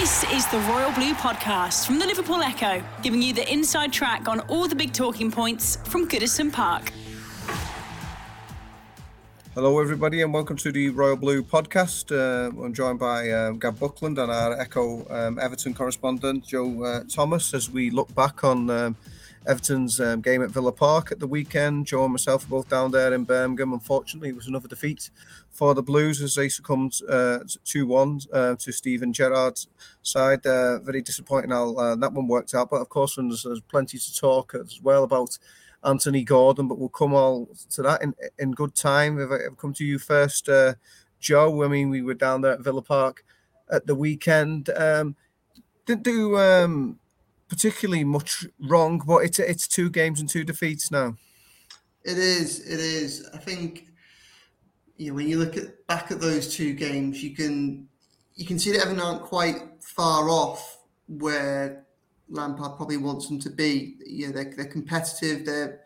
This is the Royal Blue Podcast from the Liverpool Echo, giving you the inside track on all the big talking points from Goodison Park. Hello, everybody, and welcome to the Royal Blue podcast. Uh, I'm joined by um, Gav Buckland and our Echo um, Everton correspondent, Joe uh, Thomas, as we look back on um, Everton's um, game at Villa Park at the weekend. Joe and myself were both down there in Birmingham. Unfortunately, it was another defeat for the Blues as they succumbed uh, 2 1 uh, to Steven Gerrard's side. Uh, very disappointing how that one worked out. But of course, there's, there's plenty to talk as well about Anthony Gordon, but we'll come all to that in, in good time. If I if I come to you first, uh, Joe, I mean, we were down there at Villa Park at the weekend. Um, didn't do um, particularly much wrong, but it's it's two games and two defeats now. It is. It is. I think you know when you look at back at those two games, you can you can see that Everton aren't quite far off where Lampard probably wants them to be. You know, they're, they're competitive. They're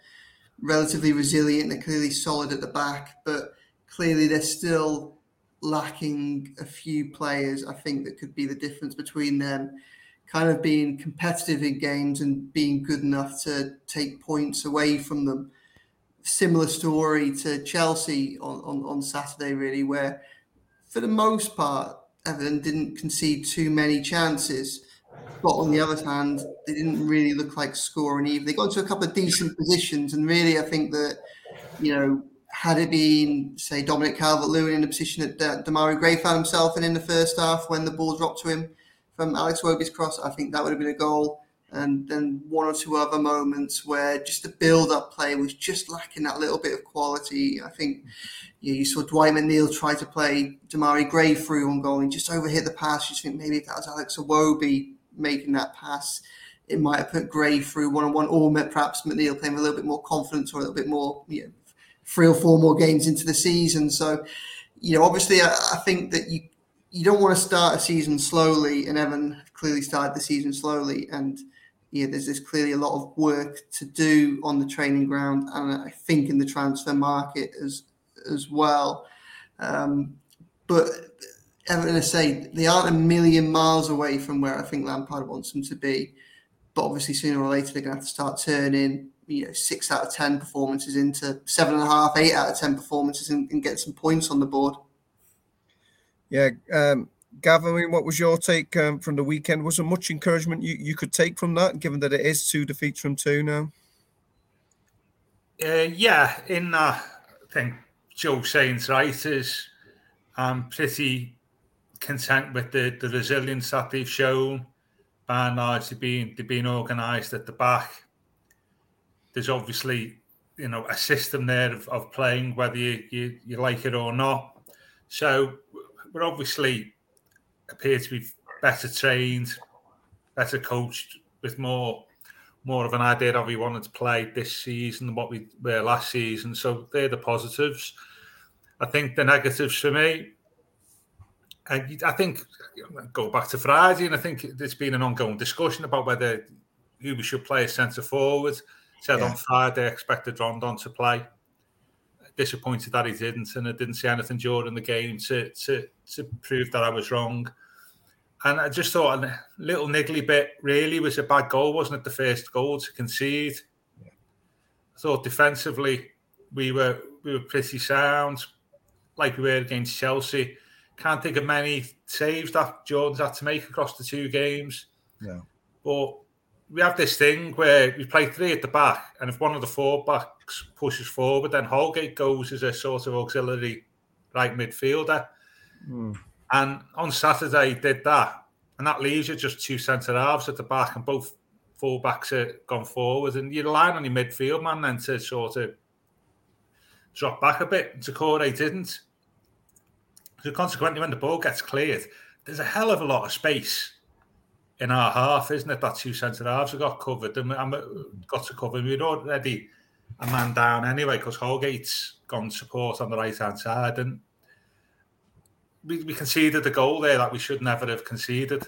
relatively resilient. They're clearly solid at the back, but clearly they're still lacking a few players. I think that could be the difference between them kind of being competitive in games and being good enough to take points away from them. Similar story to Chelsea on, on, on Saturday, really, where for the most part, Everton didn't concede too many chances. But on the other hand, they didn't really look like scoring either. They got into a couple of decent positions, and really, I think that you know, had it been say Dominic Calvert-Lewin in the position that Demarai Gray found himself in in the first half when the ball dropped to him from Alex Iwobi's cross, I think that would have been a goal. And then one or two other moments where just the build-up play was just lacking that little bit of quality. I think you, know, you saw Dwight McNeil try to play Demarai Gray through on goal and just overhit the pass. You think maybe if that was Alex Iwobi making that pass, it might have put Gray through one on one, or perhaps McNeil playing with a little bit more confidence or a little bit more, you know, three or four more games into the season. So, you know, obviously, I, I think that you you don't want to start a season slowly, and Evan clearly started the season slowly, and yeah, there's there's clearly a lot of work to do on the training ground, and I think in the transfer market as as well. Um, but Everton, I say they aren't a million miles away from where I think Lampard wants them to be. But obviously, sooner or later, they're going to have to start turning you know six out of ten performances into seven and a half, eight out of ten performances, and, and get some points on the board. Yeah, um, Gavin, what was your take um, from the weekend? Was there much encouragement you, you could take from that, given that it is two defeats from two now? Uh, yeah, in uh, I think Joe saying's right is I'm pretty content with the, the resilience that they've shown. And large, they've been, they've been organised at the back. There's obviously, you know, a system there of, of playing, whether you, you, you like it or not. So we're obviously appear to be better trained, better coached, with more more of an idea of how we wanted to play this season than what we were last season. So they're the positives. I think the negatives for me and I think go back to Friday, and I think there's been an ongoing discussion about whether who we should play as centre forward. Said yeah. on Friday, I expected Rondon to play. Disappointed that he didn't, and I didn't see anything during the game to to to prove that I was wrong. And I just thought a little niggly bit really was a bad goal, wasn't it? The first goal to concede. Yeah. I thought defensively we were we were pretty sound, like we were against Chelsea can't think of many saves that Jordan's had to make across the two games. Yeah. But we have this thing where we play three at the back, and if one of the four backs pushes forward, then Holgate goes as a sort of auxiliary right midfielder. Mm. And on Saturday, he did that. And that leaves you just two centre halves at the back, and both full backs are gone forward. And you're relying on your midfield man then to sort of drop back a bit. Doucouré didn't. So consequently, when the ball gets cleared, there's a hell of a lot of space in our half, isn't it? That two centre halves have got covered and I'm got to cover. We're already a man down anyway because Holgate's gone support on the right hand side, and we, we conceded the goal there that we should never have conceded.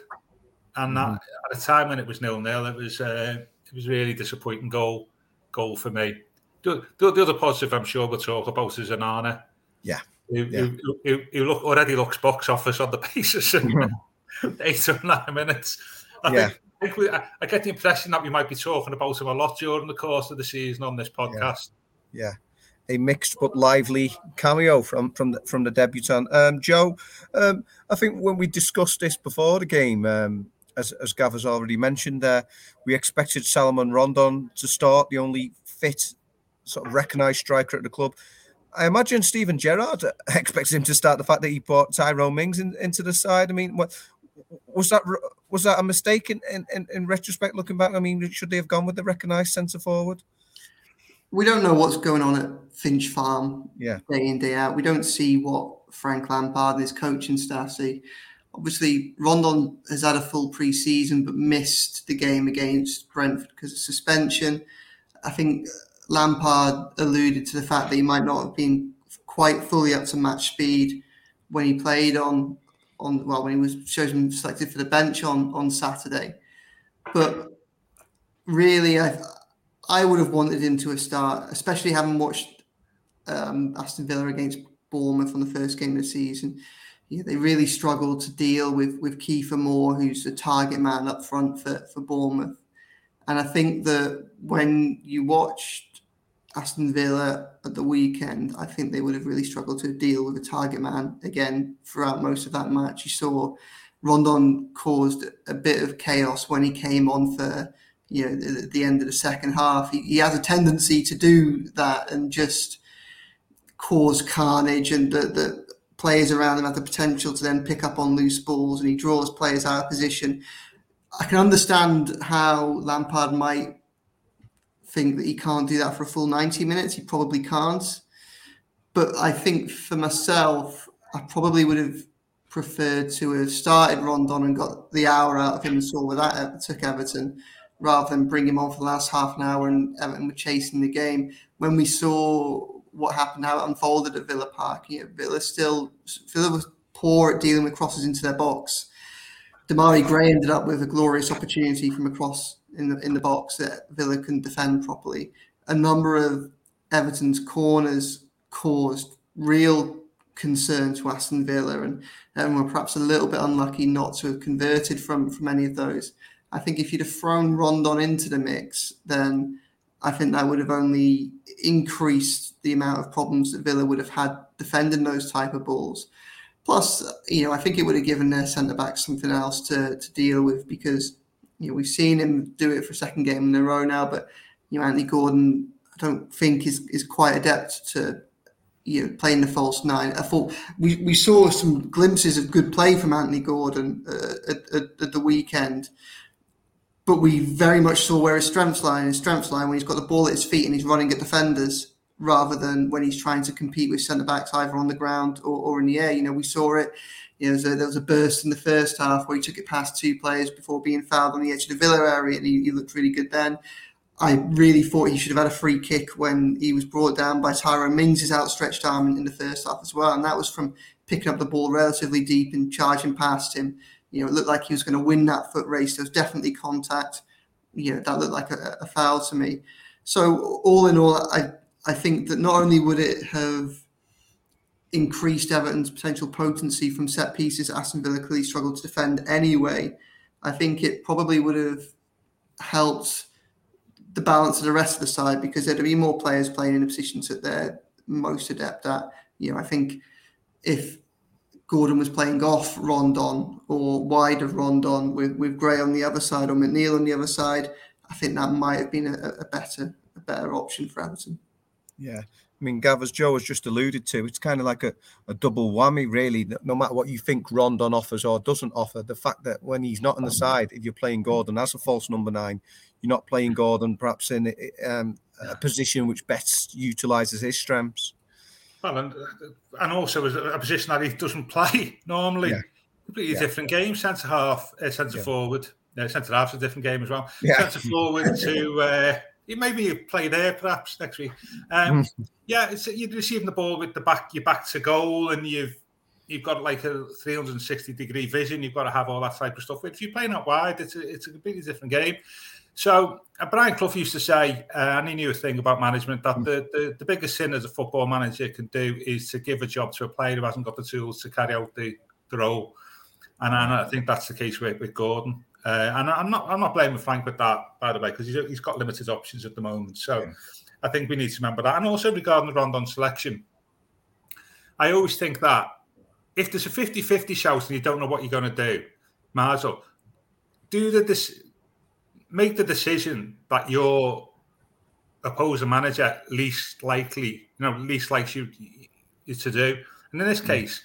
And that, mm-hmm. at a time when it was nil nil, it was uh, it was really disappointing goal goal for me. The, the, the, other positive I'm sure we'll talk about is Onana. Yeah. Who, yeah. Who, who, who, look already looks box office on the basis of eight or nine minutes. I yeah. think, I, think we, I, I, get the impression that we might be talking about him a lot during the course of the season on this podcast. Yeah. yeah. A mixed but lively cameo from from the, from the debutant. Um, Joe, um, I think when we discussed this before the game, um, as, as Gav has already mentioned there, we expected Salomon Rondon to start, the only fit, sort of recognised striker at the club. I imagine Steven Gerrard expects him to start the fact that he brought Tyrone Mings in, into the side. I mean, what was that? Was that a mistake in, in, in retrospect? Looking back, I mean, should they have gone with the recognised centre forward? We don't know what's going on at Finch Farm, yeah, day in day out. We don't see what Frank Lampard and his coaching staff see. Obviously, Rondon has had a full pre-season but missed the game against Brentford because of suspension. I think Lampard alluded to the fact that he might not have been quite fully up to match speed when he played on on well when he was chosen selected for the bench on on Saturday. But really, I I would have wanted him to start, especially having watched um, Aston Villa against Bournemouth on the first game of the season. Yeah, they really struggled to deal with with Kiefer Moore, who's the target man up front for for Bournemouth. And I think that when you watch Aston Villa at the weekend, I think they would have really struggled to deal with a target man again throughout most of that match. You saw Rondon caused a bit of chaos when he came on for you know the, the end of the second half. He, he, has a tendency to do that and just cause carnage, and the, the players around him have the potential to then pick up on loose balls, and he draws players out of position. I can understand how Lampard might think that he can't do that for a full 90 minutes. He probably can't. But I think for myself, I probably would have preferred to have started Rondon and got the hour out of him and saw where that took Everton rather than bring him on for the last half an hour and Everton were chasing the game. When we saw what happened, how it unfolded at Villa Park, you know, Villa still Villa was poor at dealing with crosses into their box. Demarai Gray ended up with a glorious opportunity from across in the in the box that Villa couldn't defend properly. A number of Everton's corners caused real concern to Aston Villa, and, and were perhaps a little bit unlucky not to have converted from from any of those. I think if you'd have thrown Rondon into the mix, then I think that would have only increased the amount of problems that Villa would have had defending those type of balls. Plus, you know, I think it would have given their centre back something else to, to deal with because you know, we've seen him do it for a second game in a row now, but you know, Anthony Gordon, I don't think is is quite adept to you know playing the false nine. I thought we, we saw some glimpses of good play from Anthony Gordon uh, at, at, at, the weekend, but we very much saw where his strengths lie. His strengths lie when he's got the ball at his feet and he's running at defenders rather than when he's trying to compete with centre backs either on the ground or, or in the air. You know, we saw it you know, there was a burst in the first half where he took it past two players before being fouled on the edge of the Villa area, and he, he looked really good then. I really thought he should have had a free kick when he was brought down by Tyrone Mings' outstretched arm in, in, the first half as well, and that was from picking up the ball relatively deep and charging past him. You know, it looked like he was going to win that foot race. There was definitely contact. You know, that looked like a, a foul to me. So all in all, I I think that not only would it have increased Everton's potential potency from set pieces. Aston Villa clearly struggled to defend anyway. I think it probably would have helped the balance of the rest of the side because there'd be more players playing in the positions that they're most adept at. You know, I think if Gordon was playing off Rondon or wide of Rondon with, with Gray on the other side or McNeil on the other side, I think that might have been a, a better a better option for Everton. Yeah, I mean, Gav, as Joe has just alluded to, it's kind of like a, a double whammy, really. No matter what you think Rondon offers or doesn't offer, the fact that when he's not on the side, if you're playing Gordon as a false number nine, you're not playing Gordon perhaps in um, a position which best utilises his strengths. Well, and, and also as a position that he doesn't play normally. Yeah. completely yeah. different game. Centre half, uh, centre yeah. forward, uh, centre half's a different game as well. Centre forward to uh, maybe you play there perhaps next week. Um, hmm. yeah, it's, you're receiving the ball with the back, your back to goal, and you've you've got like a 360 degree vision. You've got to have all that type of stuff. But if you're playing out wide, it's a, it's a completely different game. So uh, Brian Clough used to say, uh, and he knew a thing about management, that the, the, the biggest sin as a football manager can do is to give a job to a player who hasn't got the tools to carry out the, the role. And, and I think that's the case with, with Gordon. Uh, and I'm not I'm not blaming Frank with that, by the way, because he's, he's got limited options at the moment. So yeah. I think we need to remember that. And also regarding the Rondon selection, I always think that if there's a 50 50 shout and you don't know what you're going to do, might as well do the this make the decision that your opposing manager least likely, you know, least likely you, to do. And in this mm. case,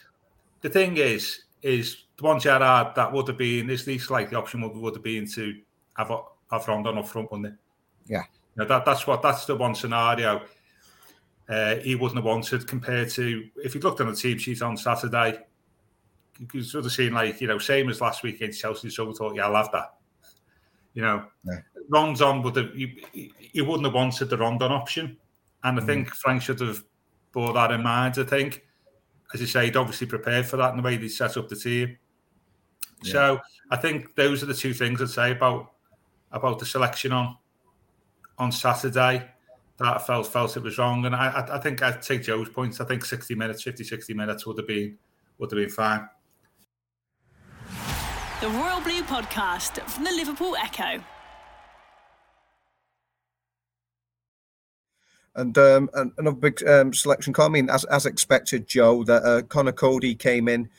the thing is, is one Gerrard that would have been this least likely option would, would have been to have a have Rondon up front, wouldn't it? Yeah. You know, that that's what that's the one scenario uh, he wouldn't have wanted compared to if you looked on the team sheet on Saturday, you sort of seen like, you know, same as last week against Chelsea, so we thought, yeah, I'll have that. You know, yeah. Rondon would have you, you wouldn't have wanted the Rondon option. And I mm. think Frank should have bore that in mind. I think, as you say, he'd obviously prepared for that in the way they set up the team. Yeah. So I think those are the two things I'd say about about the selection on on Saturday that I felt felt it was wrong. And I I think I'd take Joe's points. I think 60 minutes, 50, 60 minutes would have been would have been fine. The Royal Blue Podcast from the Liverpool Echo. And um, another big um, selection. I mean, as as expected, Joe, that uh, Conor Coady came in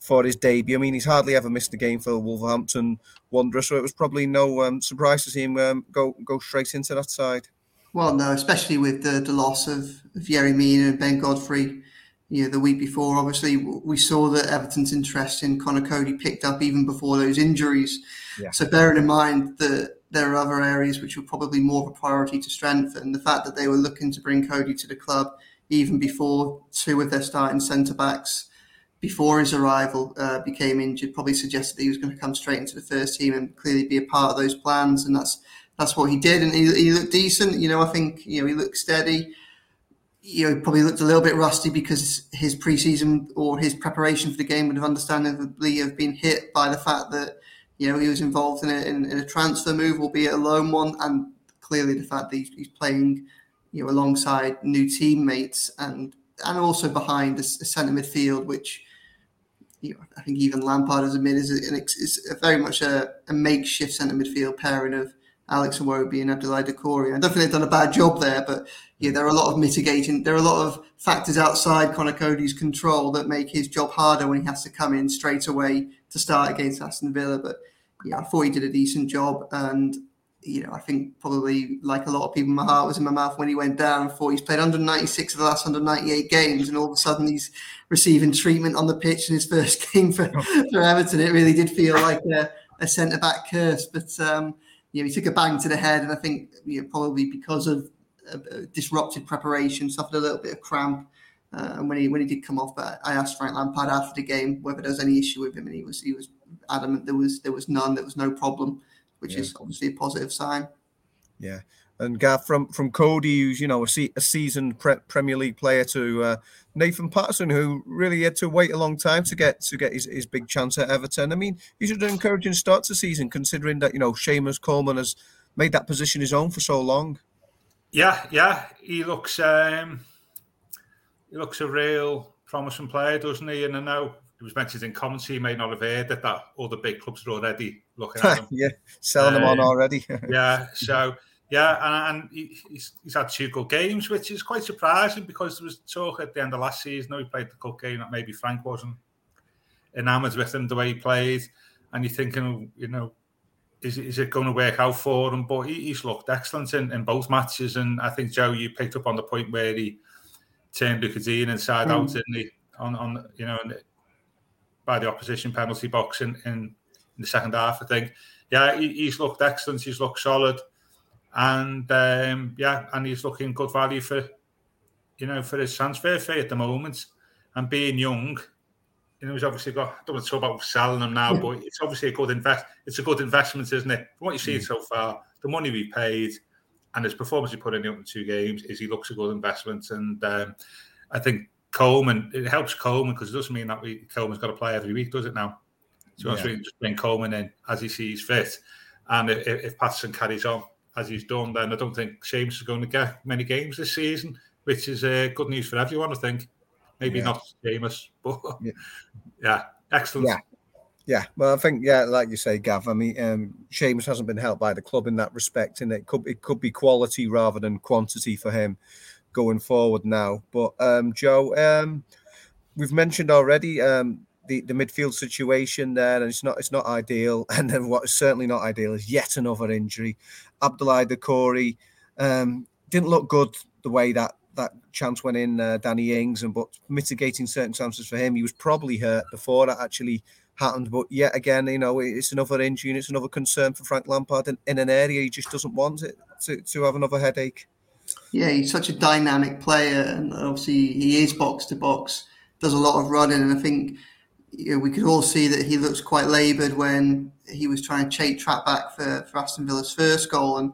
for his debut. I mean, he's hardly ever missed a game for Wolverhampton Wanderers, so it was probably no um, surprise to see him um, go go straight into that side. Well, no, especially with the, the loss of, of Yerry Mina and Ben Godfrey you know, the week before. Obviously, we saw that Everton's interest in Conor Coady picked up even before those injuries. Yeah. So, bearing in mind that there are other areas which were probably more of a priority to strengthen, the fact that they were looking to bring Coady to the club even before two of their starting centre backs before his arrival uh, became injured probably suggested he was going to come straight into the first team and clearly be a part of those plans and that's that's what he did and he, he looked decent you know I think you know he looked steady. You know, probably looked a little bit rusty because his preseason or his preparation for the game would have understandably have been hit by the fact that you know he was involved in a, in, in a transfer move, albeit a loan one, and clearly the fact that he's, he's playing you know alongside new teammates and and also behind a centre midfield, which you know, I think even Lampard has admitted is, a, is a very much a, a makeshift centre midfield pairing of Alex Iwobi and Abdoulaye Doucouré. I don't think they've done a bad job there, but yeah, there are a lot of mitigating. There are a lot of factors outside Conor Coady's control that make his job harder when he has to come in straight away to start against Aston Villa. But yeah, I thought he did a decent job, and you know, I think probably like a lot of people, my heart was in my mouth when he went down. I thought he's played 196 of the last 198 games, and all of a sudden he's receiving treatment on the pitch in his first game for, for Everton. It really did feel like a, a centre back curse, but. Um, you know, he took a bang to the head, and I think you know, probably because of uh, disrupted preparation, suffered a little bit of cramp. Uh, and when he when he did come off, but I asked Frank Lampard after the game whether there was any issue with him, and he was he was adamant there was there was none, there was no problem, which yeah. is obviously a positive sign. Yeah, and Gav from from Coady, who's you know a, se- a seasoned pre- Premier League player, to uh, Nathan Patterson, who really had to wait a long time to get to get his, his big chance at Everton. I mean, he's had an encouraging start to the season, considering that you know Seamus Coleman has made that position his own for so long. Yeah, yeah, he looks um, he looks a real promising player, doesn't he? And I know was mentioned in commentary, he may not have heard that that all the big clubs are already looking at him. yeah, selling um, them on um, already. yeah, so yeah, and, and he's, he's had two good games, which is quite surprising because there was talk at the end of last season. He played the cup game that maybe Frank wasn't enamoured with him the way he played, and you're thinking, you know, is, is it going to work out for him? But he, he's looked excellent in, in both matches, and I think Joe, you picked up on the point where he turned Lucas inside mm. out, didn't he? On, on you know, by the opposition penalty box in, in, in the second half, I think. Yeah, he, he's looked excellent. He's looked solid and um, yeah, and he's looking good value for you know for his transfer fee at the moment. And being young, you know, he's obviously got. I don't want to talk about selling him now, but it's obviously a good invest. It's a good investment, isn't it? From what you've seen mm. so far, the money we paid and his performance he put in the opening two games is he looks a good investment. And um, I think Coleman it helps Coleman because it doesn't mean that we Coleman's got to play every week, does it now? So yeah. we just bring Coleman in as he sees fit. And if, if Patterson carries on as he's done, then I don't think Seamus is going to get many games this season, which is uh, good news for everyone, I think. Maybe yeah. not Seamus, but yeah. yeah, excellent. Yeah. Yeah, well, I think yeah, like you say, Gav. I mean, um, Seamus hasn't been helped by the club in that respect, and it could it could be quality rather than quantity for him going forward now. But um, Joe, um, we've mentioned already um, the the midfield situation there, and it's not it's not ideal. And then what is certainly not ideal is yet another injury. Abdoulaye Doucouré um, didn't look good the way that that chance went in uh, Danny Ings, and but mitigating circumstances for him, he was probably hurt before that actually happened. But yet again, you know, it's another injury and it's another concern for Frank Lampard in, in an area he just doesn't want it to, to have another headache. Yeah, he's such a dynamic player, and obviously he is box to box, does a lot of running, and I think you know, we could all see that he looks quite laboured when he was trying to chase trap back for, for Aston Villa's first goal, and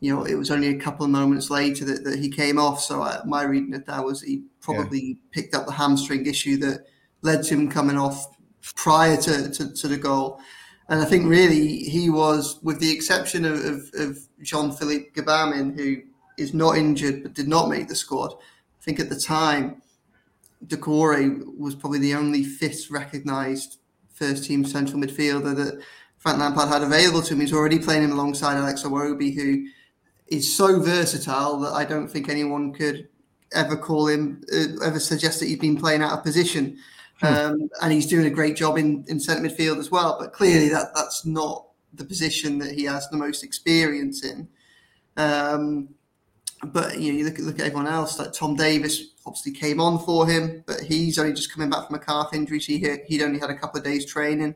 you know it was only a couple of moments later that, that he came off. So I, my reading of that was he probably yeah. picked up the hamstring issue that led to him coming off prior to, to, to, the goal. And I think really he was, with the exception of, of, of Jean Philippe Gbamin, who is not injured but did not make the squad. I think at the time, Doucouré was probably the only fifth recognised first team central midfielder that Frank Lampard had available to him. He's already playing him alongside Alex Iwobi, who is so versatile that I don't think anyone could ever call him, uh, ever suggest that he's been playing out of position. Hmm. Um, and he's doing a great job in, in centre midfield as well. But clearly, that that's not the position that he has the most experience in. Um, but you know, you look at look at everyone else. Like Tom Davies, obviously came on for him, but he's only just coming back from a calf injury. So he he'd only had a couple of days training.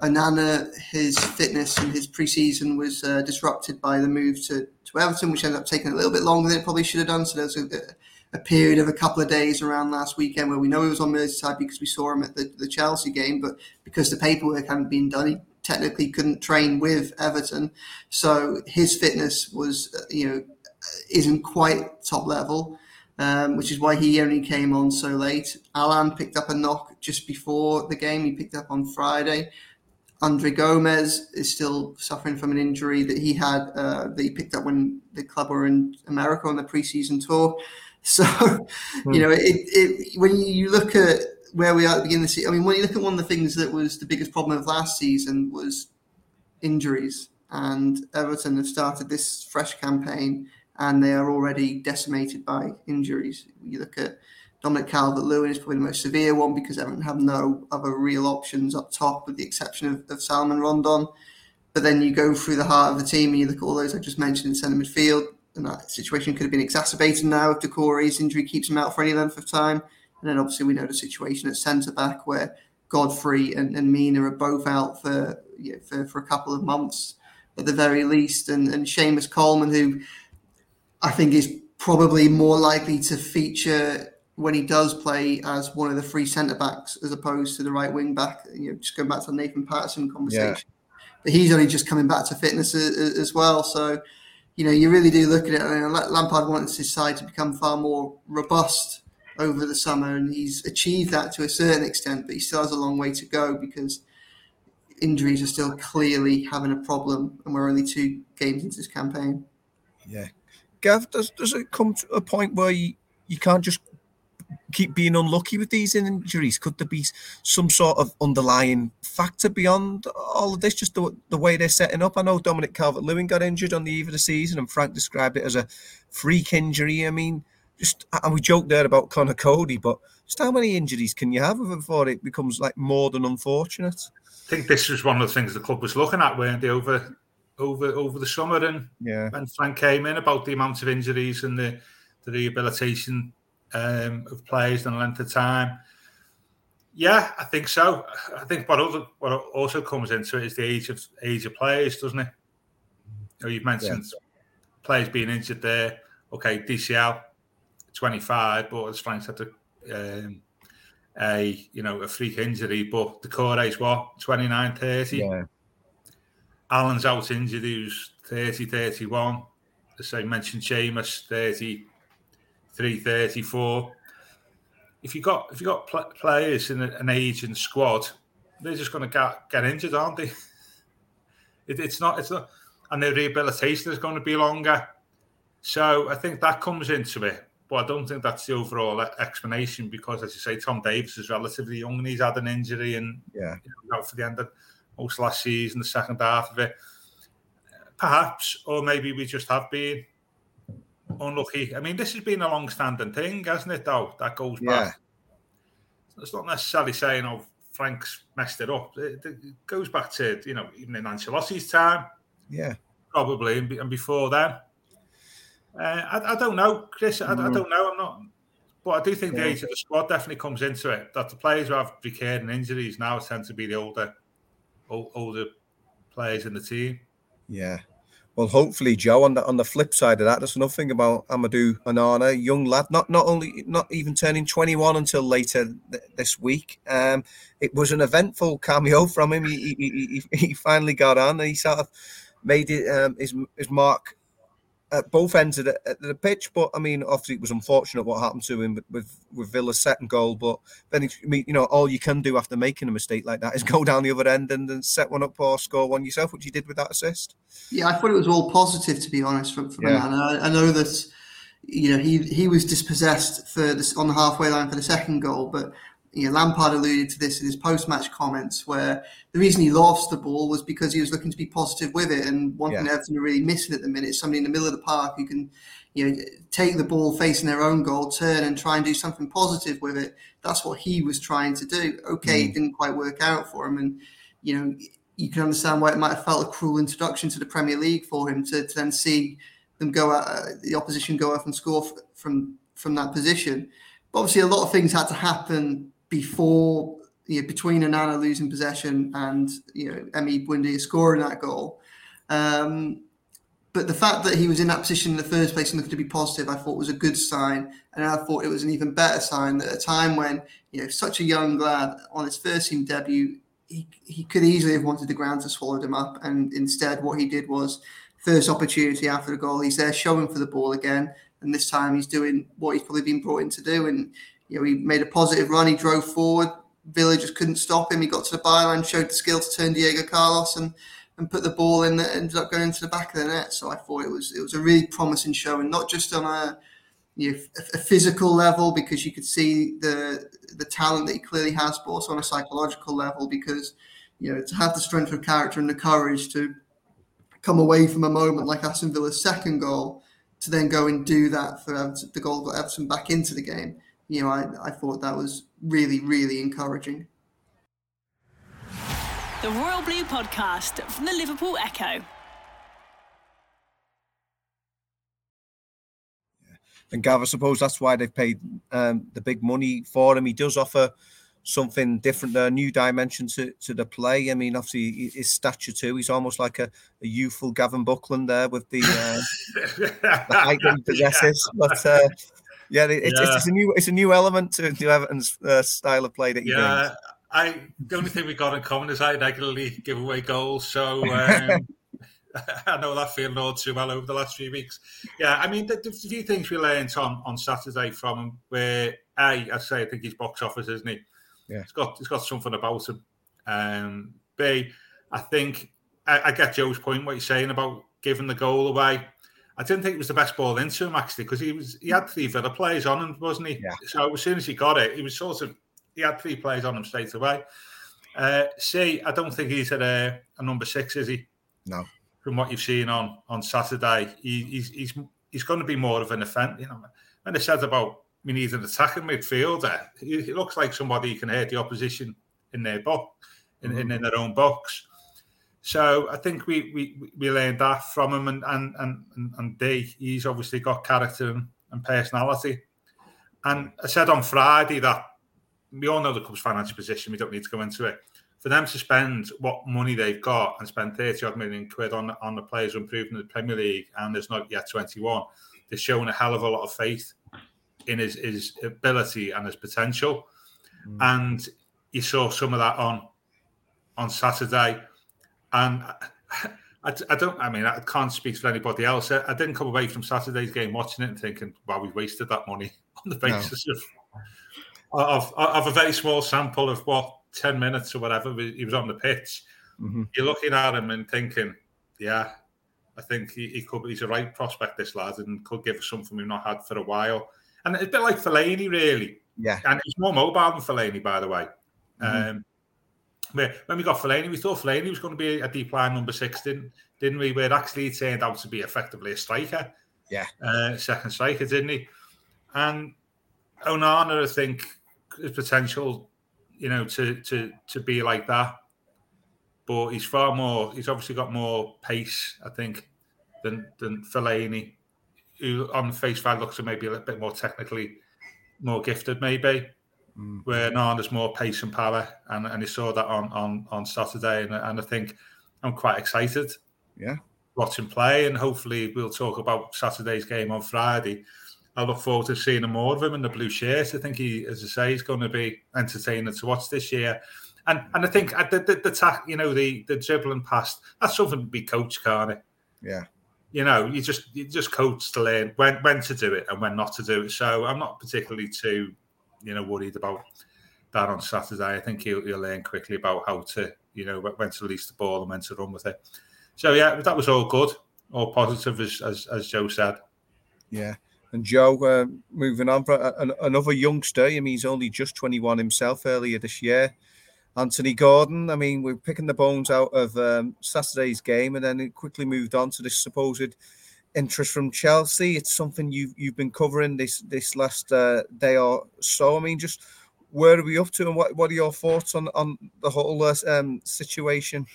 Onana, his fitness and his preseason was uh, disrupted by the move to, to Everton, which ended up taking a little bit longer than it probably should have done. So there's a, a period of a couple of days around last weekend where we know he was on Merseyside because we saw him at the, the Chelsea game, but because the paperwork hadn't been done, he technically couldn't train with Everton. So his fitness was, uh, you know, isn't quite top level, um, which is why he only came on so late. Allan picked up a knock just before the game. He picked up on Friday. Andre Gomes is still suffering from an injury that he had uh, that he picked up when the club were in America on the preseason tour. So, mm. you know, it, it, when you look at where we are at the beginning of the season, I mean, when you look at one of the things that was the biggest problem of last season was injuries, and Everton have started this fresh campaign, and they are already decimated by injuries. You look at Dominic Calvert-Lewin is probably the most severe one because Everton have no other real options up top, with the exception of, of Salomon Rondon. But then you go through the heart of the team and you look at all those I just mentioned in centre midfield and that situation could have been exacerbated now if Doucouré's injury keeps him out for any length of time. And then obviously we know the situation at centre back where Godfrey and, and Mina are both out for, you know, for for a couple of months at the very least, and and Seamus Coleman, who I think is probably more likely to feature when he does play as one of the three centre backs as opposed to the right wing back. You know, just going back to the Nathan Patterson conversation. Yeah. But he's only just coming back to fitness as, as well. So you know, you really do look at it. I mean, Lampard wants his side to become far more robust over the summer, and he's achieved that to a certain extent, but he still has a long way to go because injuries are still clearly having a problem, and we're only two games into this campaign. Yeah, Gav, does does it come to a point where you, you can't just keep being unlucky with these injuries? Could there be some sort of underlying factor beyond all of this, just the, the way they're setting up? I know Dominic Calvert Lewin got injured on the eve of the season, and Frank described it as a freak injury. I mean, just and we joked there about Conor Coady, but just how many injuries can you have before it becomes like more than unfortunate? I think this was one of the things the club was looking at, weren't they, over over over the summer and yeah. when Frank came in about the amount of injuries and the, the rehabilitation um, of players and length of time. Yeah, I think so. I think what also, what also comes into it is the age of age of players, doesn't it? You know, you've mentioned yeah. players being injured there. Okay, DCL, 25, but as Frank said, um, a you know a freak injury, but the core age what 29, 30. Yeah. Allan's out injured, who's 30, 31. As I mentioned, Seamus 33, 34. If you got if you got pl- players in an aging squad, they're just going to get get injured, aren't they? It, it's not it's not, and their rehabilitation is going to be longer. So I think that comes into it. But I don't think that's the overall explanation because, as you say, Tom Davies is relatively young and he's had an injury and yeah, you know, out for the end of most last season, the second half of it. Perhaps, or maybe we just have been unlucky. I mean, this has been a long-standing thing, hasn't it? Though that goes yeah. back. It's not necessarily saying, "Oh, Frank's messed it up." It, it goes back to you know even in Ancelotti's time. Yeah, probably, and, and before then. Uh, I, I, don't know, Chris. I, mm. I, don't know. I'm not, but I do think yeah. the age of the squad definitely comes into it. That the players who have recurring injuries now tend to be the older, older players in the team. Yeah. Well, hopefully, Joe. On the on the flip side of that, there's nothing about Amadou Onana, young lad, not not only not even turning 21 until later th- this week. Um, it was an eventful cameo from him. He he, he, he finally got on. He sort of made it um, his his mark at both ends of the, the, pitch. But I mean, obviously, it was unfortunate what happened to him with with Villa's second goal. But then, I mean, you know, all you can do after making a mistake like that is go down the other end and then set one up or score one yourself, which you did with that assist. Yeah, I thought it was all positive, to be honest, from, from yeah. I, I, know that you know he he was dispossessed for this on the halfway line for the second goal, but you know, Lampard alluded to this in his post-match comments, where the reason he lost the ball was because he was looking to be positive with it, and one yeah. thing Everton are really missing at the minute is somebody in the middle of the park who can, you know, take the ball facing their own goal, turn and try and do something positive with it. That's what he was trying to do. Okay, mm. it didn't quite work out for him, and you know, you can understand why it might have felt a cruel introduction to the Premier League for him to, to then see them go out, uh, the opposition go off and score f- from from that position. But obviously, a lot of things had to happen before you know, between Onana losing possession and you know Emi Buendia scoring that goal. Um, but the fact that he was in that position in the first place and looking to be positive, I thought was a good sign, and I thought it was an even better sign that at a time when you know such a young lad on his first team debut, he, he could easily have wanted the ground to swallow him up, and instead what he did was first opportunity after the goal, he's there showing for the ball again, and this time he's doing what he's probably been brought in to do, and you know, he made a positive run. He drove forward. Villa just couldn't stop him. He got to the byline, showed the skill to turn Diego Carlos and and put the ball in that ended up going into the back of the net. So I thought it was it was a really promising show, and not just on a you know, a physical level because you could see the the talent that he clearly has, but also on a psychological level because you know to have the strength of character and the courage to come away from a moment like Aston Villa's second goal to then go and do that for Everton, the goal got Everton back into the game you know, I, I thought that was really, really encouraging. The Royal Blue Podcast from the Liverpool Echo. And Gav, I suppose that's why they've paid um, the big money for him. He does offer something different, a new dimension to, to the play. I mean, obviously his stature too. He's almost like a, a youthful Gavin Buckland there with the, uh, the height that he possesses. But uh, yeah, it, yeah. It's, it's, a new it's a new element to, to Everton's uh, style of play that he yeah, brings. I the only thing we got in common is I regularly give away goals, so um, I know that feeling all too well over the last few weeks. Yeah, I mean, the, the few things we learned on on Saturday from him, where a I say I think he's box office, isn't he? Yeah, he's got he's got something about him. Um, B, I think I, I get Joe's point. What you're saying about giving the goal away. I didn't think it was the best ball into him actually because he was he had three Villa players on him, wasn't he? Yeah. So as soon as he got it, he was sort of he had three players on him straight away. Uh, I don't think he's at a, a, number six, is he? No. From what you've seen on on Saturday, he, he's he's he's going to be more of an offender. You know, when they said about we need an attacking midfielder, he, he looks like somebody who can hurt the opposition in their box, in, mm-hmm. in, in their own box. So I think we we, we learned that from him, and and and and D. He's obviously got character and, and personality. And I said on Friday that we all know the club's financial position. We don't need to go into it. For them to spend what money they've got and spend thirty odd million quid on on the players who improving in the Premier League, and there's not yet twenty one, they're showing a hell of a lot of faith in his his ability and his potential. mm. and you saw some of that on on Saturday, and. I, I, don't. I mean, I can't speak for anybody else. I, I, didn't come away from Saturday's game watching it and thinking, "Wow, we wasted that money on the basis no. of, of of a very small sample of what ten minutes or whatever he was on the pitch." Mm-hmm. You're looking at him and thinking, "Yeah, I think he, he, could. He's a right prospect, this lad, and could give us something we've not had for a while." And it's a bit like Fellaini, really. Yeah, and he's more mobile than Fellaini, by the way. Mm-hmm. Um, when we got Fellaini, we thought Fellaini was going to be a deep line number six, didn't, didn't we? Where actually he turned out to be effectively a striker. Yeah. Uh, second striker, didn't he? And Onana, I think, has potential, you know, to to to be like that. But he's far more. He's obviously got more pace, I think, than than Fellaini, who on face value looks maybe a little bit more technically more gifted, maybe. Where Nana's more pace and power, and, and he saw that on on on Saturday, and, and I think I'm quite excited. Yeah, watch him play, and hopefully we'll talk about Saturday's game on Friday. I look forward to seeing more of him in the blue shirt. I think he, as I say, he's going to be entertaining to watch this year. And and I think uh, the the, the tack, you know, the the dribbling past, that's something to be coached, can't it? Yeah. You know, you just you just coach to learn when when to do it and when not to do it. So I'm not particularly too you know, worried about that on Saturday. I think he'll, he'll learn quickly about how to, you know, when to release the ball and when to run with it. So yeah, that was all good, all positive as as, as Joe said. Yeah. And Joe, uh, moving on, for another youngster. I mean, he's only just 21 himself earlier this year. Anthony Gordon. I mean, we're picking the bones out of um, Saturday's game, and then it quickly moved on to this supposed interest from Chelsea. It's something you've you've been covering this this last uh, day or so. I mean, just where are we up to, and what what are your thoughts on on the whole uh, um, situation?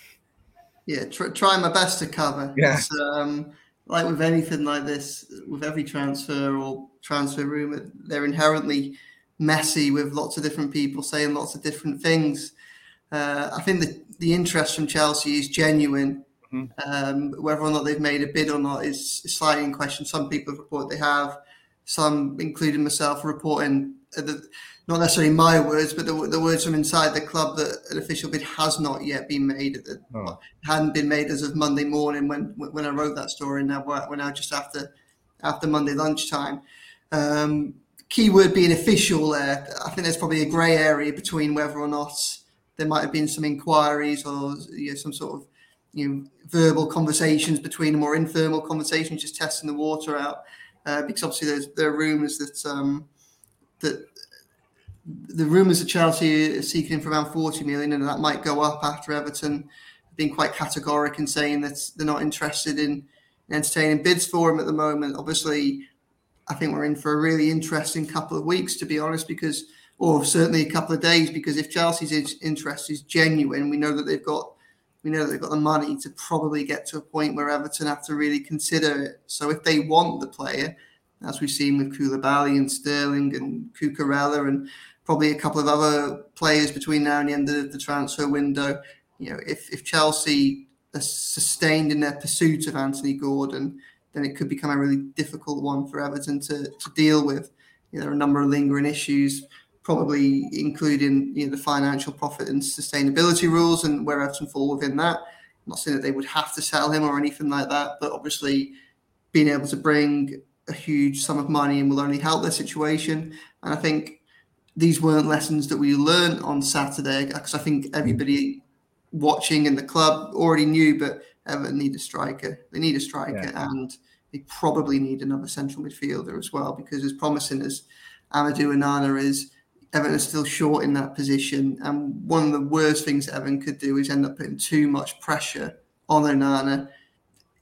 Yeah, try, try my best to cover. Yeah. Um, like with anything like this, with every transfer or transfer rumor, they're inherently messy with lots of different people saying lots of different things. Uh, I think the, the interest from Chelsea is genuine. Mm-hmm. Um, whether or not they've made a bid or not is, is slightly in question. Some people have reported they have, some, including myself, reporting the, not necessarily my words, but the, the, words from inside the club that an official bid has not yet been made. That oh. hadn't been made as of Monday morning when when I wrote that story. Now we're now just after after Monday lunchtime. Um, keyword being official there. I think there's probably a grey area between whether or not there might have been some inquiries or you know, some sort of you know, verbal conversations between them or informal conversations, just testing the water out. Uh, because obviously there's there are rumours that um, that the rumours that Chelsea are seeking for around 40 million, and that might go up after Everton being quite categoric in saying that they're not interested in entertaining bids for him at the moment. Obviously, I think we're in for a really interesting couple of weeks, to be honest, because or certainly a couple of days, because if Chelsea's interest is genuine, we know that they've got we know that they've got the money to probably get to a point where Everton have to really consider it. So if they want the player, as we've seen with Koulibaly and Sterling and Cucurella and probably a couple of other players between now and the end of the transfer window, you know, if, if Chelsea are sustained in their pursuit of Anthony Gordon, then it could become a really difficult one for Everton to, to deal with. You know, there are a number of lingering issues probably including you know, the financial profit and sustainability rules and where Everton fall within that. I'm not saying that they would have to sell him or anything like that, but obviously being able to bring a huge sum of money and will only help their situation. And I think these weren't lessons that we learned on Saturday because I think everybody watching in the club already knew, but Everton need a striker. They need a striker yeah. and they probably need another central midfielder as well because as promising as Amadou Onana is, Everton are still short in that position. And one of the worst things Everton could do is end up putting too much pressure on Onana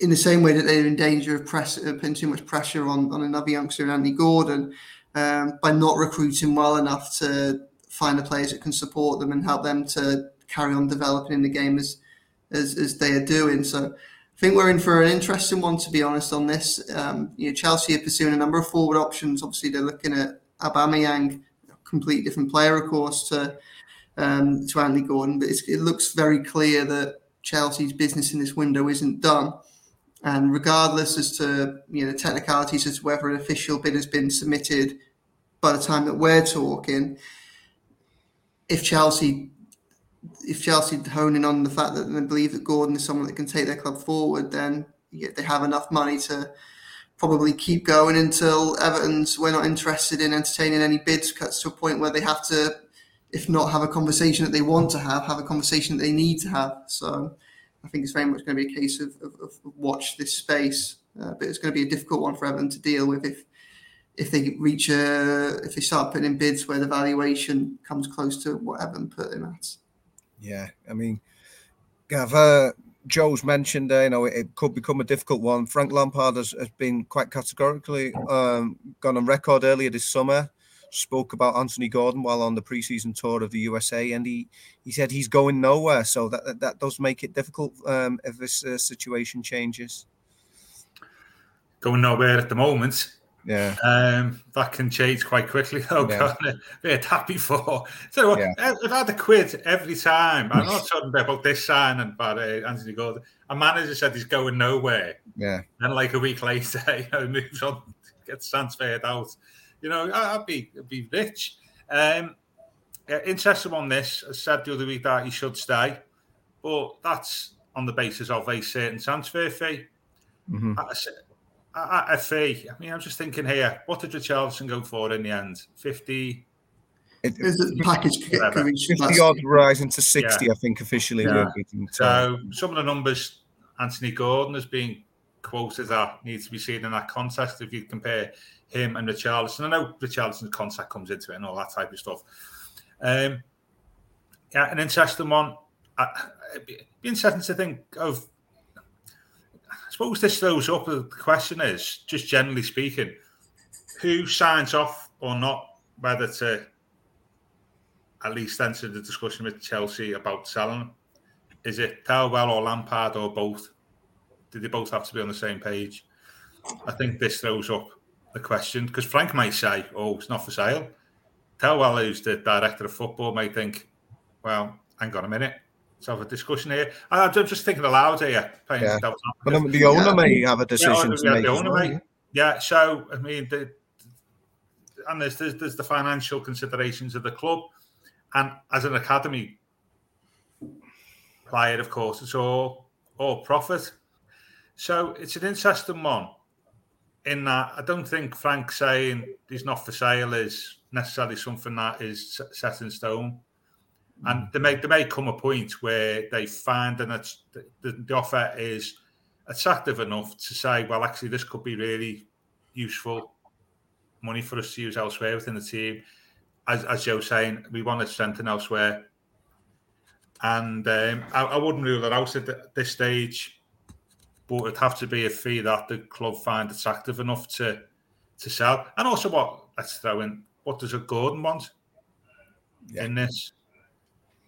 in the same way that they're in danger of press, uh, putting too much pressure on, on another youngster, Andy Gordon, um, by not recruiting well enough to find the players that can support them and help them to carry on developing in the game as, as, as they are doing. So I think we're in for an interesting one, to be honest, on this. Um, you know, Chelsea are pursuing a number of forward options. Obviously, they're looking at Aubameyang completely different player, of course, to um, to Andy Gordon. But it looks very clear that Chelsea's business in this window isn't done. And regardless as to you know technicalities as to whether an official bid has been submitted by the time that we're talking, if Chelsea if Chelsea hone in on the fact that they believe that Gordon is someone that can take their club forward, then they have enough money to probably keep going until Everton's we're not interested in entertaining any bids cuts to a point where they have to, if not have a conversation that they want to have, have a conversation that they need to have. So I think it's very much going to be a case of, of, of watch this space, uh, but it's going to be a difficult one for Everton to deal with if if they reach a if they start putting in bids where the valuation comes close to what Everton put them at. Yeah, I mean, Gav, uh, Joe's mentioned, uh, you know, it, it, could become a difficult one. Frank Lampard has, has been quite categorically um, gone on record earlier this summer, spoke about Anthony Gordon while on the preseason tour of the USA, and he, he said he's going nowhere. So that that, that does make it difficult um, if this uh, situation changes. Going nowhere at the moment. Yeah. Um, that can change quite quickly, though, yeah. We had that before. So yeah. I've had a quid every time. I'm not talking about this sign and about uh, Anthony Gordon. A manager said he's going nowhere. Yeah. And like a week later, you know, moves on, gets transferred out. You know, I'd be, I'd be rich. Um, yeah, interested on this. I said the other week that he should stay, but that's on the basis of a certain transfer fee. Mm-hmm. I, a, a fee. I mean, I'm just thinking here, what did Richarlison go for in the end? 50. It, the package could 50 odd rising to 60, yeah. I think, officially. Yeah. So some of the numbers Anthony Gordon has been quoted at needs to be seen in that context if you compare him and Richarlison. I know Richarlison's contract comes into it and all that type of stuff. Um, yeah, an interesting one. Uh, it'd be interesting to think of suppose this throws up the question is just generally speaking, who signs off or not whether to at least enter the discussion with Chelsea about selling Is it Thelwell or Lampard or both? Do they both have to be on the same page? I think this throws up the question because Frank might say, "Oh, it's not for sale." Thelwell, who's the director of football, might think, "Well, hang on a minute let's have a discussion here. I'm just thinking aloud here. Yeah. But the owner yeah. may have a decision yeah, to make. The owner well, may. Yeah. So I mean, the, and there's, there's there's the financial considerations of the club, and as an academy player, of course, it's all all profit. So it's an interesting one. In that, I don't think Frank saying he's not for sale is necessarily something that is set in stone. And there may there may come a point where they find that the, the offer is attractive enough to say, well, actually, this could be really useful money for us to use elsewhere within the team. As, as Joe's saying, we want to strengthen elsewhere. And um, I, I, wouldn't rule it out at this stage, but it'd have to be a fee that the club find attractive enough to to sell. And also, what let's throw in, what does a Gordon want yeah. in this?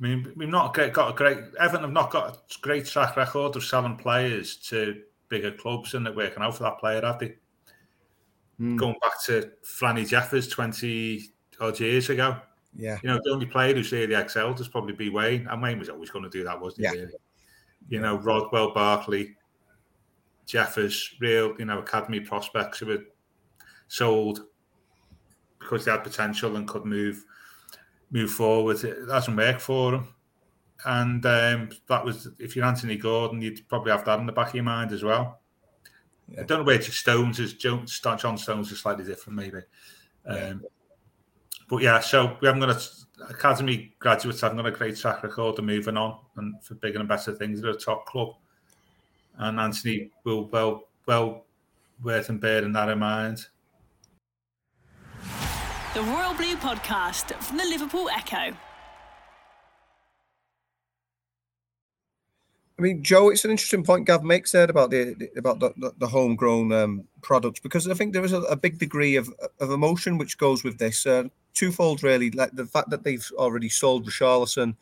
I mean, we've not got a great Everton have not got a great track record of selling players to bigger clubs and they're working out for that player, have they? Mm. Going back to Franny Jeffers twenty odd years ago. Yeah. You know, the only player who's really excelled has probably be Wayne. And Wayne was always going to do that, wasn't he? Yeah. Really? You know, Rodwell, Barkley, Jeffers, real, you know, academy prospects who were sold because they had potential and could move move forward. It hasn't worked for him. And um, that was, if you're Anthony Gordon, you'd probably have that in the back of your mind as well. Yeah. I don't know where Stones is. John Stones is slightly different, maybe. Um, But yeah, so we haven't got a academy graduates haven't got a great track record of moving on and for bigger and better things at a top club. And Anthony will well well worth and bearing that in mind the Royal Blue podcast from the Liverpool Echo. I mean, Joe, it's an interesting point Gav makes there about the about the, the, the homegrown um, products because I think there is a, a, big degree of, of emotion which goes with this. Uh, twofold, really, like the fact that they've already sold Richarlison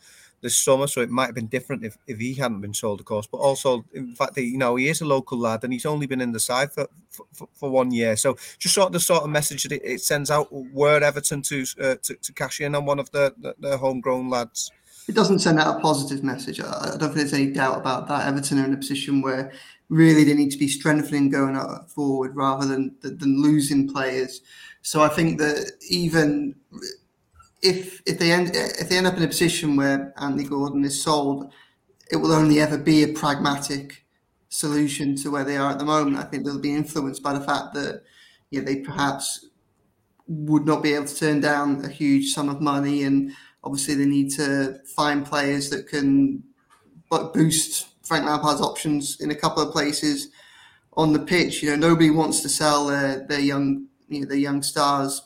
this summer, so it might have been different if, if he hadn't been sold, of course. But also, in fact, he, you know, he is a local lad and he's only been in the side for for, for one year. So just sort of the sort of message that it, sends out were Everton to, uh, to, to cash in on one of the, the homegrown lads. It doesn't send out a positive message. I don't think there's any doubt about that. Everton are in a position where really they need to be strengthening going forward rather than than losing players. So I think that even if if they end if they end up in a position where Anthony Gordon is sold, it will only ever be a pragmatic solution to where they are at the moment. I think they'll be influenced by the fact that you know, they perhaps would not be able to turn down a huge sum of money, and obviously they need to find players that can boost Frank Lampard's options in a couple of places on the pitch. You know, nobody wants to sell their, their young you know their young stars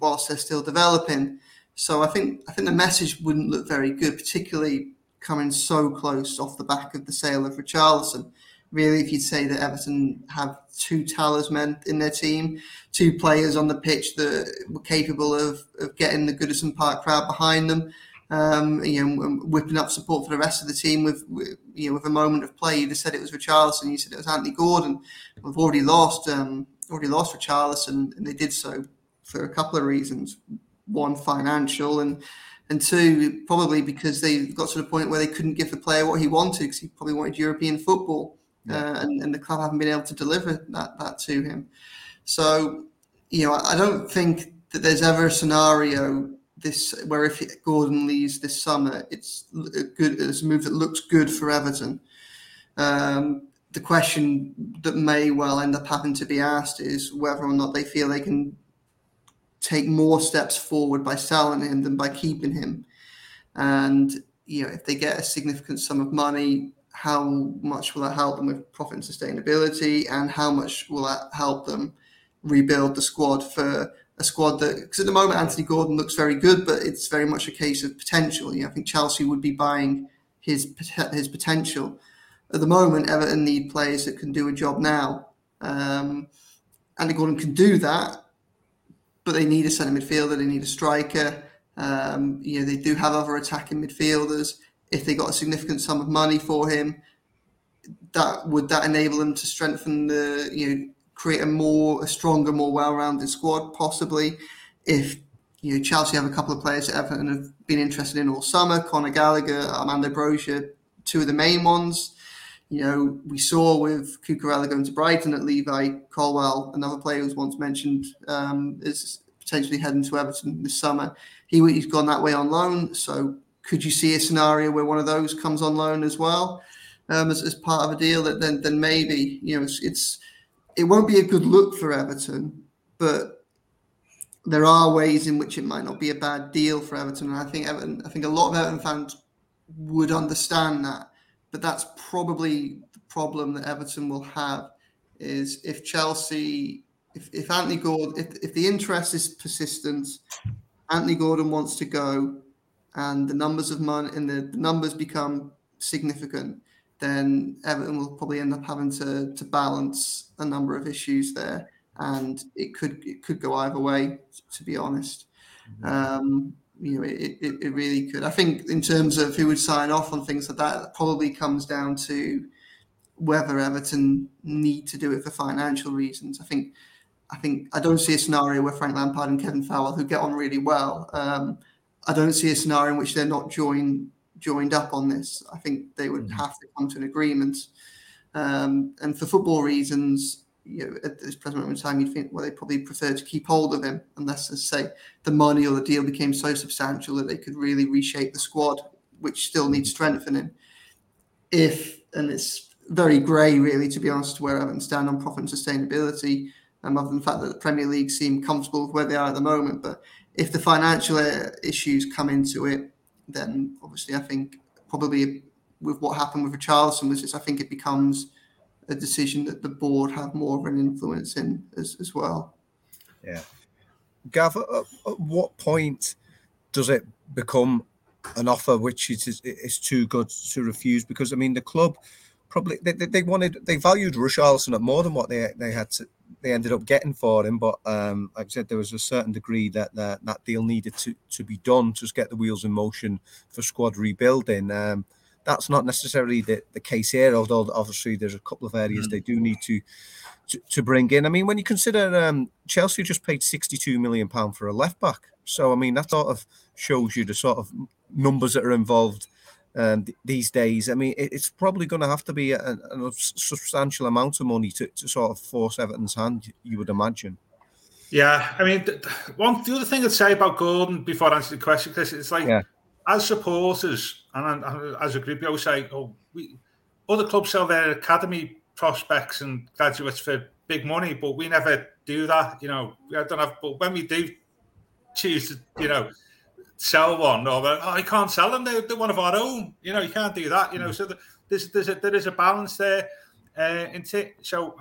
whilst they're still developing. So I think I think the message wouldn't look very good, particularly coming so close off the back of the sale of Richarlison. Really, if you'd say that Everton have two talismen in their team, two players on the pitch that were capable of, of getting the Goodison Park crowd behind them, um, you know, whipping up support for the rest of the team with, with you know with a moment of play. You just said it was Richarlison, you said it was Anthony Gordon. We've already lost um, already lost Richarlison, and they did so for a couple of reasons. One, financial, and and two, probably because they got to the point where they couldn't give the player what he wanted because he probably wanted European football, yeah. uh, and, and the club haven't been able to deliver that that to him. So, you know, I don't think that there's ever a scenario this where if Gordon leaves this summer, it's a good it's a move that looks good for Everton. Um, the question that may well end up having to be asked is whether or not they feel they can take more steps forward by selling him than by keeping him. And you know, if they get a significant sum of money, how much will that help them with profit and sustainability, and how much will that help them rebuild the squad for a squad that because at the moment Anthony Gordon looks very good, but it's very much a case of potential. You know, I think Chelsea would be buying his his potential. At the moment, Everton need players that can do a job now. Um, Anthony Gordon can do that, but they need a centre midfielder. They need a striker. Um, you know, they do have other attacking midfielders. If they got a significant sum of money for him, that would that enable them to strengthen the you know create a more a stronger, more well-rounded squad. Possibly, if you know Chelsea have a couple of players that Everton have been interested in all summer, Conor Gallagher, Armando Broja, two of the main ones. You know, we saw with Cucurella going to Brighton at Levi Colwill, another player who was once mentioned, um, is potentially heading to Everton this summer. He, he's gone that way on loan. So could you see a scenario where one of those comes on loan as well um, as, as part of a deal? That then then maybe you know it's, it's it won't be a good look for Everton, but there are ways in which it might not be a bad deal for Everton. And I think Everton, I think a lot of Everton fans would understand that. But that's probably the problem that Everton will have is if Chelsea, if, if Anthony Gordon, if, if the interest is persistent, Anthony Gordon wants to go, and the numbers of money and the, the numbers become significant, then Everton will probably end up having to to balance a number of issues there, and it could it could go either way. To be honest, mm-hmm. um, you know, it, it, it really could. I think in terms of who would sign off on things like that, it probably comes down to whether Everton need to do it for financial reasons. I think. I think I don't see a scenario where Frank Lampard and Kevin Fowler, who get on really well, um, I don't see a scenario in which they're not joined joined up on this. I think they would mm-hmm. have to come to an agreement. Um, and for football reasons, you know, at this present moment in time, you'd think, well, they probably prefer to keep hold of him unless, as say, the money or the deal became so substantial that they could really reshape the squad, which still needs strengthening. If, and it's very grey, really, to be honest, where Everton stand on profit and sustainability, um, other than the fact that the Premier League seem comfortable with where they are at the moment. But if the financial uh, issues come into it, then obviously I think probably with what happened with Richarlison was just I think it becomes a decision that the board have more of an influence in as, as well. Yeah. Gav, at, at what point does it become an offer which is, is too good to refuse? Because I mean, the club probably they, they wanted they valued Richarlison at more than what they they had to they ended up getting for him. But um, like I said, there was a certain degree that that, that deal needed to, to be done to get the wheels in motion for squad rebuilding. Um, that's not necessarily the, the case here, although obviously there's a couple of areas mm. they do need to, to, to bring in. I mean, when you consider um, Chelsea just paid 62 million pound for a left back, so I mean that sort of shows you the sort of numbers that are involved um, th- these days. I mean, it, it's probably going to have to be a, a, substantial amount of money to, to sort of force Everton's hand, you would imagine. Yeah, I mean, one the other thing I'd say about Gordon before I answer the question, Chris, it's like yeah. As supporters and as a group, we always say, "Oh, we other clubs sell their academy prospects and graduates for big money, but we never do that. You know, we don't have. But when we do choose to, you know, sell one, or oh, I can't sell them. They're, they're, one of our own. You know, you can't do that. You know, mm. so there's there's a, there is a balance there. Uh, t- so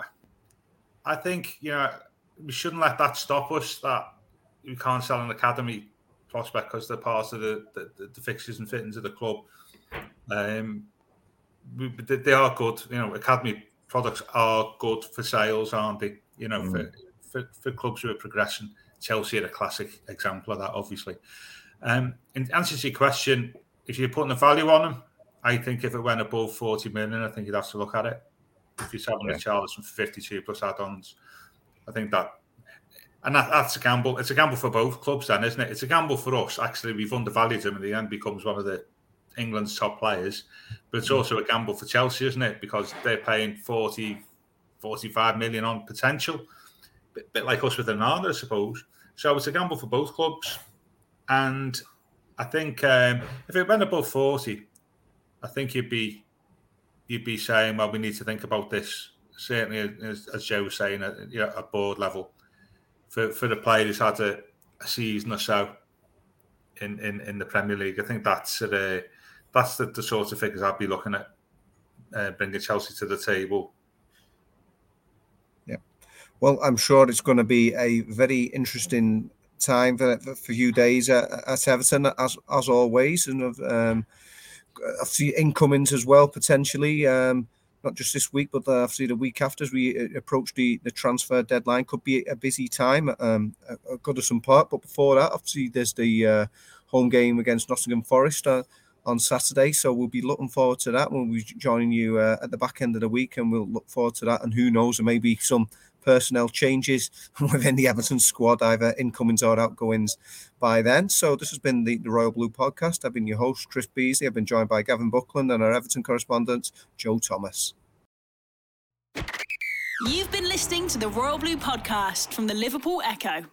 I think you know we shouldn't let that stop us. That we can't sell an academy prospect because they're part of the, the, the fixtures and fittings of the club. Um, they are good. You know, academy products are good for sales, aren't they? You know, mm. for, for, for clubs who are progressing. Chelsea are a classic example of that, obviously. Um, in answer to your question, if you're putting a value on them, I think if it went above 40 million, I think you'd have to look at it. If you're selling yeah. a Richarlison for 52 plus add-ons, I think that, and that, that's a gamble. It's a gamble for both clubs, then, isn't it? It's a gamble for us. Actually, we've undervalued him, and the end becomes one of the England's top players. But it's mm. also a gamble for Chelsea, isn't it? Because they're paying 40, 45 million on potential, bit, bit like us with Onana, I suppose. So it's a gamble for both clubs. And I think um, if it went above 40, I think you'd be you'd be saying, well, we need to think about this. Certainly, as, as Joe was saying, at, you know, at board level, for for the player who's had a, a season or so in, in, in the Premier League, I think that's the that's the, the sort of figures I'd be looking at uh, bringing Chelsea to the table. Yeah, well, I'm sure it's going to be a very interesting time for, for a few days at, at Everton, as as always, and of um, obviously incomings as well potentially. Um, not just this week, but uh, obviously the week after as we uh, approach the, the transfer deadline could be a busy time um, at Goodison Park. But before that, obviously there's the uh, home game against Nottingham Forest. Uh, on Saturday. So we'll be looking forward to that. When We'll be joining you uh, at the back end of the week, and we'll look forward to that. And who knows, there may be some personnel changes within the Everton squad, either incomings or outgoings by then. So this has been the, the Royal Blue podcast. I've been your host, Chris Beesley. I've been joined by Gavin Buckland and our Everton correspondent, Joe Thomas. You've been listening to the Royal Blue podcast from the Liverpool Echo.